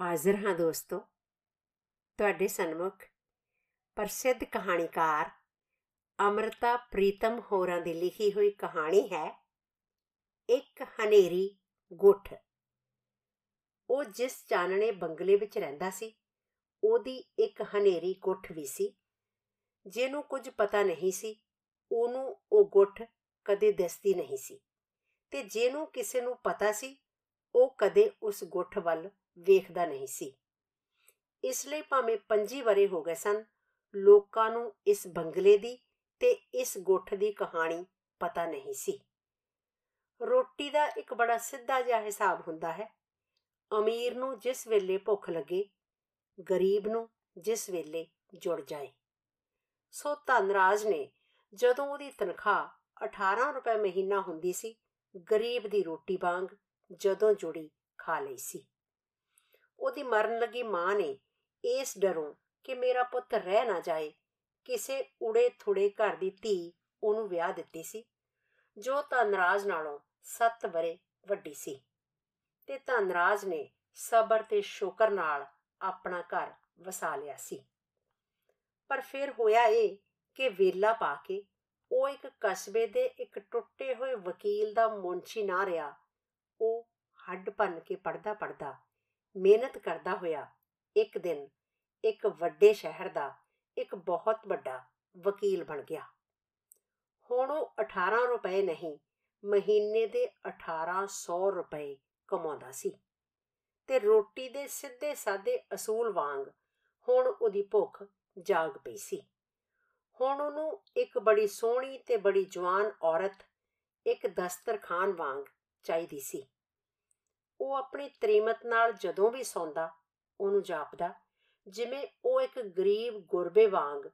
ਹਾਜ਼ਰ ਹਾਂ ਦੋਸਤੋ। ਤੁਹਾਡੇ ਸਨਮੁਖ ਪ੍ਰਸਿੱਧ ਕਹਾਣੀਕਾਰ ਅਮਰਤਾ ਪ੍ਰੀਤਮ ਹੋਰਾਂ ਦੀ ਲਿਖੀ ਹੋਈ ਕਹਾਣੀ ਹੈ, ਇੱਕ ਹਨੇਰੀ ਗੁੱਠ। ਉਹ ਜਿਸ ਚਾਨਣੇ ਬੰਗਲੇ ਵਿੱਚ ਰਹਿੰਦਾ ਸੀ, ਉਹਦੀ ਇੱਕ ਹਨੇਰੀ ਗੁੱਠ ਵੀ ਸੀ। ਜਿਹਨੂੰ ਕੁਝ ਪਤਾ ਨਹੀਂ ਸੀ, ਉਹਨੂੰ ਉਹ ਗੁੱਠ ਕਦੇ ਦਿਸਦੀ ਨਹੀਂ ਸੀ। ਤੇ ਜਿਹਨੂੰ ਕਿਸੇ ਨੂੰ ਪਤਾ ਸੀ, ਉਹ ਕਦੇ ਉਸ ਗੁੱਠ ਵੱਲ ਵੇਖਦਾ ਨਹੀਂ ਸੀ। ਇਸ ਲਈ ਭਾਵੇਂ 25 ਵਰੇ ਹੋ ਗਏ ਸਨ, ਲੋਕਾਂ ਨੂੰ ਇਸ ਬੰਗਲੇ ਦੀ ਤੇ ਇਸ ਗੁੱਠ ਦੀ ਕਹਾਣੀ ਪਤਾ ਨਹੀਂ ਸੀ। ਰੋਟੀ ਦਾ ਇੱਕ ਬੜਾ ਸਿੱਧਾ ਜਿਹਾ ਹਿਸਾਬ ਹੁੰਦਾ ਹੈ। ਅਮੀਰ ਨੂੰ ਜਿਸ ਵੇਲੇ ਭੁੱਖ ਲੱਗੇ, ਗਰੀਬ ਨੂੰ ਜਿਸ ਵੇਲੇ ਜੁੜ ਜਾਏ। ਸੋ ਧਨਰਾਜ ਨੇ ਜਦੋਂ ਉਹਦੀ ਤਨਖਾਹ 18 ਰੁਪਏ ਮਹੀਨਾ ਹੁੰਦੀ ਸੀ, ਗਰੀਬ ਦੀ ਰੋਟੀ ਵਾਂਗ ਜਦੋਂ ਜੁੜੀ ਖਾ ਲਈ ਸੀ। ਉਹਦੀ ਮਰਨ ਲੱਗੀ ਮਾਂ ਨੇ ਇਸ ਡਰੋਂ ਕਿ ਮੇਰਾ ਪੁੱਤ ਰਹਿ ਨਾ ਜਾਏ। ਕਿਸੇ ਉੜੇ ਥੁੜੇ ਘਰ ਦੀ ਧੀ ਉਹਨੂੰ ਵਿਆਹ ਦਿੱਤੀ ਸੀ, ਜੋ ਧਨਰਾਜ ਨਾਲੋਂ 7 ਬਰੇ ਵੱਡੀ ਸੀ ਤੇ ਧਨਰਾਜ ਨੇ ਸਬਰ ਤੇ ਸ਼ੁਕਰ ਨਾਲ ਆਪਣਾ ਘਰ ਵਸਾ ਲਿਆ ਸੀ। ਪਰ ਫਿਰ ਹੋਇਆ ਇਹ ਕਿ ਵੇਲਾ ਪਾ ਕੇ ਉਹ ਇੱਕ ਕਸਬੇ ਦੇ ਇੱਕ ਟੁੱਟੇ ਹੋਏ ਵਕੀਲ ਦਾ ਮੁੰਸ਼ੀ ਨਾ ਰਿਹਾ, ਉਹ ਹੱਡ ਭੰਨ ਕੇ ਪੜਦਾ ਪੜਦਾ ਮਿਹਨਤ ਕਰਦਾ ਹੋਇਆ ਇੱਕ ਦਿਨ ਇੱਕ ਵੱਡੇ ਸ਼ਹਿਰ ਦਾ ਇੱਕ ਬਹੁਤ ਵੱਡਾ ਵਕੀਲ ਬਣ ਗਿਆ। ਹੁਣ ਉਹ 18 ਰੁਪਏ ਨਹੀਂ, ਮਹੀਨੇ ਦੇ 1800 ਰੁਪਏ ਕਮਾਉਂਦਾ ਸੀ ਤੇ ਰੋਟੀ ਦੇ ਸਿੱਧੇ ਸਾਦੇ ਅਸੂਲ ਵਾਂਗ ਹੁਣ ਉਹਦੀ ਭੁੱਖ ਜਾਗ ਪਈ ਸੀ। ਹੁਣ ਉਹਨੂੰ ਇੱਕ ਬੜੀ ਸੋਹਣੀ ਤੇ ਬੜੀ ਜਵਾਨ ਔਰਤ, ਇੱਕ ਦਸਤਰਖਾਨ ਵਾਂਗ ਚਾਹੀਦੀ ਸੀ। ਉਹ ਆਪਣੀ ਤ੍ਰੀਮਤ ਨਾਲ ਜਦੋਂ ਵੀ ਸੌਂਦਾ, ਉਹਨੂੰ ਜਾਪਦਾ, ਜਿਵੇਂ ਉਹ ਇੱਕ ਗਰੀਬ ਗੁਰਬੇ ਵਾਂਗ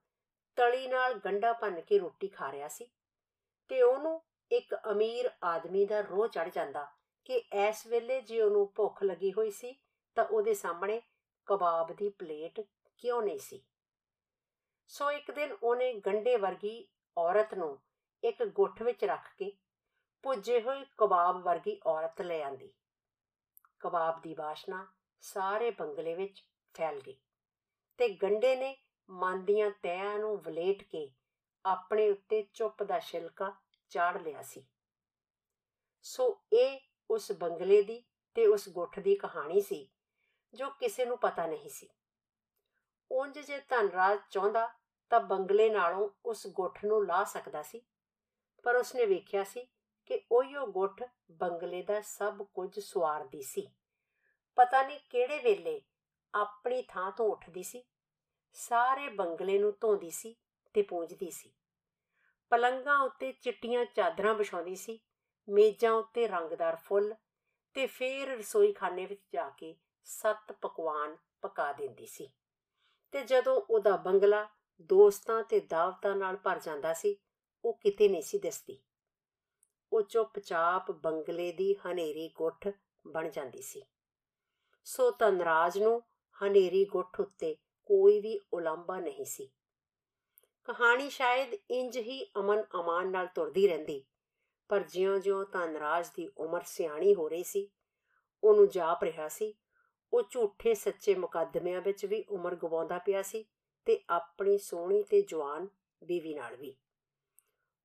ਤਲੀ ਨਾਲ ਗੰਡਾ ਭੰਨ ਕੇ ਰੋਟੀ ਖਾ ਰਿਹਾ ਸੀ, ਤੇ ਉਹਨੂੰ ਇੱਕ ਅਮੀਰ ਆਦਮੀ ਦਾ ਰੋਹ ਚੜ ਜਾਂਦਾ ਕਿ ਇਸ ਵੇਲੇ ਜੇ ਉਹਨੂੰ ਭੁੱਖ ਲੱਗੀ ਹੋਈ ਸੀ, ਤਾਂ ਉਹਦੇ ਸਾਹਮਣੇ ਕਬਾਬ ਦੀ ਪਲੇਟ ਕਿਉਂ ਨਹੀਂ ਸੀ? ਸੋ ਇੱਕ ਦਿਨ ਉਹਨੇ ਗੰਡੇ ਵਰਗੀ ਔਰਤ ਨੂੰ ਇੱਕ ਗੁੱਠ ਵਿੱਚ ਰੱਖ ਕੇ ਪੁੱਜੇ ਹੋਏ ਕਬਾਬ ਵਰਗੀ ਔਰਤ ਲੈ ਆਂਦੀ। ਕਬਾਬ ਦੀ ਬਾਸ਼ਨਾ ਸਾਰੇ ਬੰਗਲੇ ਵਿੱਚ ਫੈਲ ਗਈ ਤੇ ਗੰਡੇ ਨੇ ਮਨ ਦੀਆਂ ਤੈਆਂ ਨੂੰ ਵਲੇਟ ਕੇ ਆਪਣੇ ਉੱਤੇ ਚੁੱਪ ਦਾ ਛਿਲਕਾ ਚਾੜ ਲਿਆ ਸੀ। ਸੋ ਇਹ ਉਸ ਬੰਗਲੇ ਦੀ ਤੇ ਉਸ ਗੁੱਠ ਦੀ ਕਹਾਣੀ ਸੀ, ਜੋ ਕਿਸੇ ਨੂੰ ਪਤਾ ਨਹੀਂ ਸੀ। ਉਂਝ ਜੇ ਧਨਰਾਜ ਚਾਹੁੰਦਾ ਤਾਂ ਬੰਗਲੇ ਨਾਲੋਂ ਉਸ ਗੁੱਠ ਨੂੰ ਲਾ ਸਕਦਾ ਸੀ, ਪਰ ਉਸਨੇ ਵੇਖਿਆ ਸੀ ਕਿ ਉਹੀਓ ਗੁੱਠ ਬੰਗਲੇ ਦਾ ਸਭ ਕੁਝ ਸਵਾਰਦੀ ਸੀ। ਪਤਾ ਨਹੀਂ ਕਿਹੜੇ ਵੇਲੇ ਆਪਣੀ ਥਾਂ ਤੋਂ ਉੱਠਦੀ ਸੀ। ਸਾਰੇ ਬੰਗਲੇ ਨੂੰ ਧੋਂਦੀ ਸੀ ਤੇ ਪੂੰਝਦੀ ਸੀ। ਪਲੰਘਾਂ ਉੱਤੇ ਚਿੱਟੀਆਂ ਚਾਦਰਾਂ ਵਿਛਾਉਂਦੀ ਸੀ, ਮੇਜ਼ਾਂ ਉੱਤੇ ਰੰਗਦਾਰ ਫੁੱਲ ਤੇ ਫੇਰ ਰਸੋਈਖਾਨੇ ਵਿੱਚ ਜਾ ਕੇ ਸੱਤ ਪਕਵਾਨ ਪਕਾ ਦਿੰਦੀ ਸੀ। ਤੇ ਜਦੋਂ ਉਹਦਾ ਬੰਗਲਾ ਦੋਸਤਾਂ ਤੇ ਦਾਵਤਾਂ ਨਾਲ ਭਰ ਜਾਂਦਾ ਸੀ, ਉਹ ਕਿਤੇ ਨਹੀਂ ਸੀ ਦਿਸਦੀ। ਉਹ ਚੁੱਪਚਾਪ ਬੰਗਲੇ ਦੀ ਹਨੇਰੀ ਗੁੱਠ ਬਣ ਜਾਂਦੀ ਸੀ। ਸੋ ਤਨਰਾਜ ਨੂੰ ਹਨੇਰੀ ਗੁੱਠ ਉੱਤੇ ਕੋਈ ਵੀ ਉਲੰਭਾ ਨਹੀਂ ਸੀ। ਕਹਾਣੀ ਸ਼ਾਇਦ ਇੰਜ ਹੀ ਅਮਨ ਅਮਾਨ ਨਾਲ ਤੁਰਦੀ ਰਹਿੰਦੀ, ਪਰ ਜਿਉਂ-ਜਿਉਂ ਤਨਰਾਜ ਦੀ ਉਮਰ ਸਿਆਣੀ ਹੋ ਰਹੀ ਸੀ, ਉਹਨੂੰ ਜਾਪ ਰਿਹਾ ਸੀ, ਉਹ ਝੂਠੇ ਸੱਚੇ ਮੁਕੱਦਮਿਆਂ ਵਿੱਚ ਵੀ ਉਮਰ ਗਵਾਉਂਦਾ ਪਿਆ ਸੀ ਤੇ ਆਪਣੀ ਸੋਹਣੀ ਤੇ ਜਵਾਨ ਬੀਵੀ ਨਾਲ ਵੀ।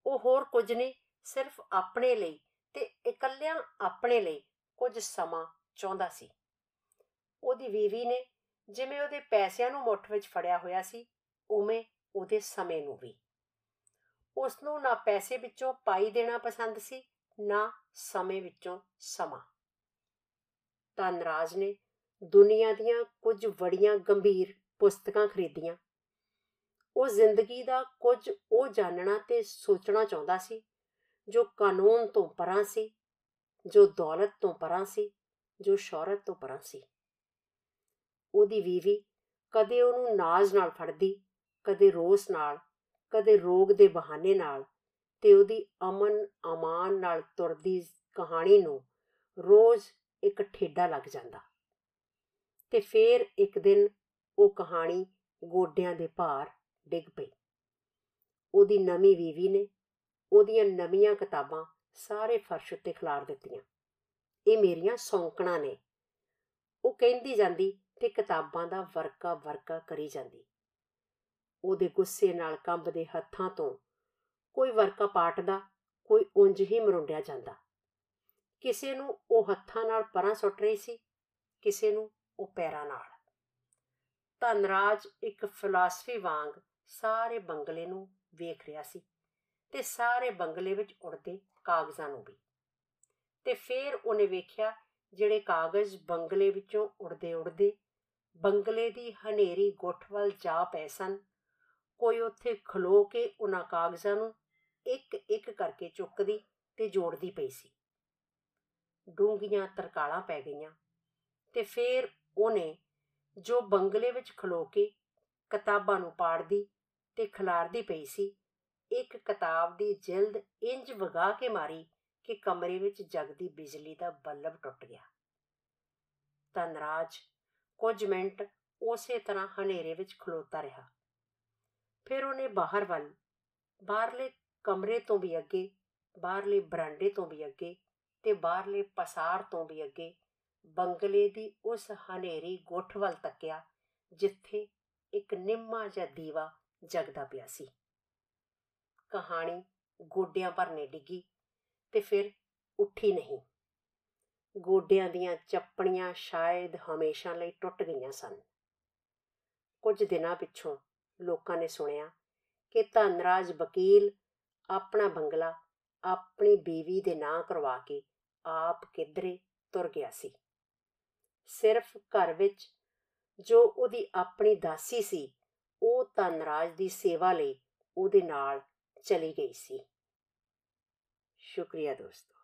ਉਹ ਹੋਰ ਕੁਝ ਨਹੀਂ ਸਿਰਫ ਆਪਣੇ ਲਈ ਤੇ ਇਕੱਲਿਆਂ ਆਪਣੇ ਲਈ ਕੁਝ ਸਮਾਂ ਚਾਹੁੰਦਾ ਸੀ। ਉਹਦੀ ਬੀਵੀ ਨੇ ਜਿਵੇਂ ਉਹਦੇ ਪੈਸਿਆਂ ਨੂੰ ਮੁੱਠ ਵਿੱਚ ਫੜਿਆ ਹੋਇਆ ਸੀ, ਉਵੇਂ ਉਹਦੇ ਸਮੇਂ ਨੂੰ ਵੀ। ਉਸ ਨੂੰ ਨਾ ਪੈਸੇ ਵਿੱਚੋਂ ਪਾਈ ਦੇਣਾ ਪਸੰਦ ਸੀ, ਨਾ ਸਮੇਂ ਵਿੱਚੋਂ ਸਮਾਂ। ਤਨਰਾਜ ਨੇ ਦੁਨੀਆ ਦੀਆਂ ਕੁਝ ਬੜੀਆਂ ਗੰਭੀਰ ਪੁਸਤਕਾਂ ਖਰੀਦੀਆਂ। ਉਹ ਜ਼ਿੰਦਗੀ ਦਾ ਕੁਝ ਉਹ ਜਾਣਨਾ ਤੇ ਸੋਚਣਾ ਚਾਹੁੰਦਾ ਸੀ ਜੋ ਕਾਨੂੰਨ ਤੋਂ ਪਰਾਂ ਸੀ ਜੋ ਦੌਲਤ ਤੋਂ ਪਰਾਂ ਸੀ ਜੋ ਸ਼ੌਹਰਤ ਤੋਂ ਪਰਾਂ ਸੀ ਉਹਦੀ ਵੀਵੀ ਕਦੇ ਉਹਨੂੰ ਨਾਜ਼ ਨਾਲ ਫੜਦੀ ਕਦੇ ਰੋਸ ਨਾਲ ਕਦੇ ਰੋਗ ਦੇ ਬਹਾਨੇ ਨਾਲ ਤੇ ਉਹਦੀ ਅਮਨ ਅਮਾਨ ਨਾਲ ਤੁਰਦੀ ਕਹਾਣੀ ਨੂੰ ਰੋਜ਼ ਇੱਕ ਠੇਡਾ ਲੱਗ ਜਾਂਦਾ ਤੇ ਫੇਰ ਇੱਕ ਦਿਨ ਉਹ ਕਹਾਣੀ ਗੋਡਿਆਂ ਦੇ ਭਾਰ ਡਿੱਗ ਪਈ ਉਹਦੀ ਨਵੀਂ ਵੀਵੀ ਨੇ ਉਹਦੀਆਂ ਨਵੀਆਂ ਕਿਤਾਬਾਂ ਸਾਰੇ ਫਰਸ਼ ਉੱਤੇ ਖਿਲਾਰ ਦਿੱਤੀਆਂ। ਇਹ ਮੇਰੀਆਂ ਸੌਂਕਣਾ ਨੇ। ਉਹ ਕਹਿੰਦੀ ਜਾਂਦੀ ਤੇ ਕਿਤਾਬਾਂ ਦਾ ਵਰਕਾ ਵਰਕਾ ਕਰੀ ਜਾਂਦੀ। ਉਹਦੇ ਗੁੱਸੇ ਨਾਲ ਕੰਬਦੇ ਹੱਥਾਂ ਤੋਂ ਕੋਈ ਵਰਕਾ ਪਾਟਦਾ, ਕੋਈ ਉਂਝ ਹੀ ਮਰੁੰਡਿਆ ਜਾਂਦਾ। ਕਿਸੇ ਨੂੰ ਉਹ ਹੱਥਾਂ ਨਾਲ ਪਰਾਂ ਸੁੱਟ ਰਹੀ ਸੀ, ਕਿਸੇ ਨੂੰ ਉਹ ਪੈਰਾਂ ਨਾਲ। ਧਨਰਾਜ ਇੱਕ ਫਿਲਾਸਫੀ ਵਾਂਗ ਸਾਰੇ ਬੰਗਲੇ ਨੂੰ ਵੇਖ ਰਿਹਾ ਸੀ। ਤੇ ਸਾਰੇ ਬੰਗਲੇ ਵਿੱਚ ਉੜਦੇ ਕਾਗਜ਼ਾਂ ਨੂੰ ਵੀ। ਤੇ ਫੇਰ ਉਹਨੇ ਵੇਖਿਆ ਜਿਹੜੇ ਕਾਗਜ਼ ਬੰਗਲੇ ਵਿੱਚੋਂ ਉੜਦੇ ਉੜਦੇ ਬੰਗਲੇ ਦੀ ਹਨੇਰੀ ਗੁੱਠ ਵੱਲ ਜਾ ਪਏ ਸਨ। ਕੋਈ ਉੱਥੇ ਖਲੋ ਕੇ ਉਹਨਾਂ ਕਾਗਜ਼ਾਂ ਨੂੰ ਇੱਕ ਇੱਕ ਕਰਕੇ ਚੁੱਕਦੀ ਤੇ ਜੋੜਦੀ ਪਈ ਸੀ। ਡੂੰਘੀਆਂ ਤਰਕਾਲਾਂ ਪੈ ਗਈਆਂ ਤੇ ਫੇਰ ਉਹਨੇ ਜੋ ਬੰਗਲੇ ਵਿੱਚ ਖਲੋ ਕੇ ਕਿਤਾਬਾਂ ਨੂੰ ਪਾੜਦੀ ਤੇ ਖਿਲਾਰਦੀ ਪਈ ਸੀ ਇੱਕ ਕਿਤਾਬ ਦੀ ਜਿਲਦ ਇੰਜ ਵਗਾ ਕੇ ਮਾਰੀ ਕਿ ਕਮਰੇ ਵਿੱਚ ਜਗਦੀ ਬਿਜਲੀ ਦਾ ਬਲਬ ਟੁੱਟ ਗਿਆ। ਤਨਰਾਜ ਕੁਝ ਮਿੰਟ ਉਸੇ ਤਰ੍ਹਾਂ ਹਨੇਰੇ ਵਿੱਚ ਖਲੋਤਾ ਰਿਹਾ। ਫਿਰ ਉਹਨੇ ਬਾਹਰ ਵੱਲ, ਬਾਹਰਲੇ ਕਮਰੇ ਤੋਂ ਵੀ ਅੱਗੇ, ਬਾਹਰਲੇ ਬਰਾਂਡੇ ਤੋਂ ਵੀ ਅੱਗੇ ਤੇ ਬਾਹਰਲੇ ਪਸਾਰ ਤੋਂ ਵੀ ਅੱਗੇ ਬੰਗਲੇ ਦੀ ਉਸ ਹਨੇਰੀ ਗੁੱਠ ਵੱਲ ਤੱਕਿਆ ਜਿੱਥੇ ਇੱਕ ਨਿੰਮਾ ਜਿਹਾ ਦੀਵਾ ਜਗਦਾ ਪਿਆ ਸੀ। ਕਹਾਣੀ ਗੋਡਿਆਂ ਪਰ ਨੇ ਡਿੱਗੀ ਤੇ ਫਿਰ ਉੱਠੀ ਨਹੀਂ। ਗੋਡਿਆਂ ਦੀਆਂ ਚੱਪਣੀਆਂ ਸ਼ਾਇਦ ਹਮੇਸ਼ਾ ਲਈ ਟੁੱਟ ਗਈਆਂ ਸਨ। ਕੁਝ ਦਿਨਾਂ ਪਿੱਛੋਂ ਲੋਕਾਂ ਨੇ ਸੁਣਿਆ ਕਿ ਧਨਰਾਜ ਵਕੀਲ ਆਪਣਾ ਬੰਗਲਾ ਆਪਣੀ ਬੀਵੀ ਦੇ ਨਾਂ ਕਰਵਾ ਕੇ ਆਪ ਕਿਧਰੇ ਤੁਰ ਗਿਆ ਸੀ। ਸਿਰਫ ਘਰ ਵਿੱਚ ਜੋ ਉਹਦੀ ਆਪਣੀ ਦਾਸੀ ਸੀ, ਉਹ ਧਨਰਾਜ ਦੀ ਸੇਵਾ ਲਈ ਉਹਦੇ ਨਾਲ ਚਲੀ ਗਈ ਸੀ ਸ਼ੁਕਰੀਆ ਦੋਸਤੋ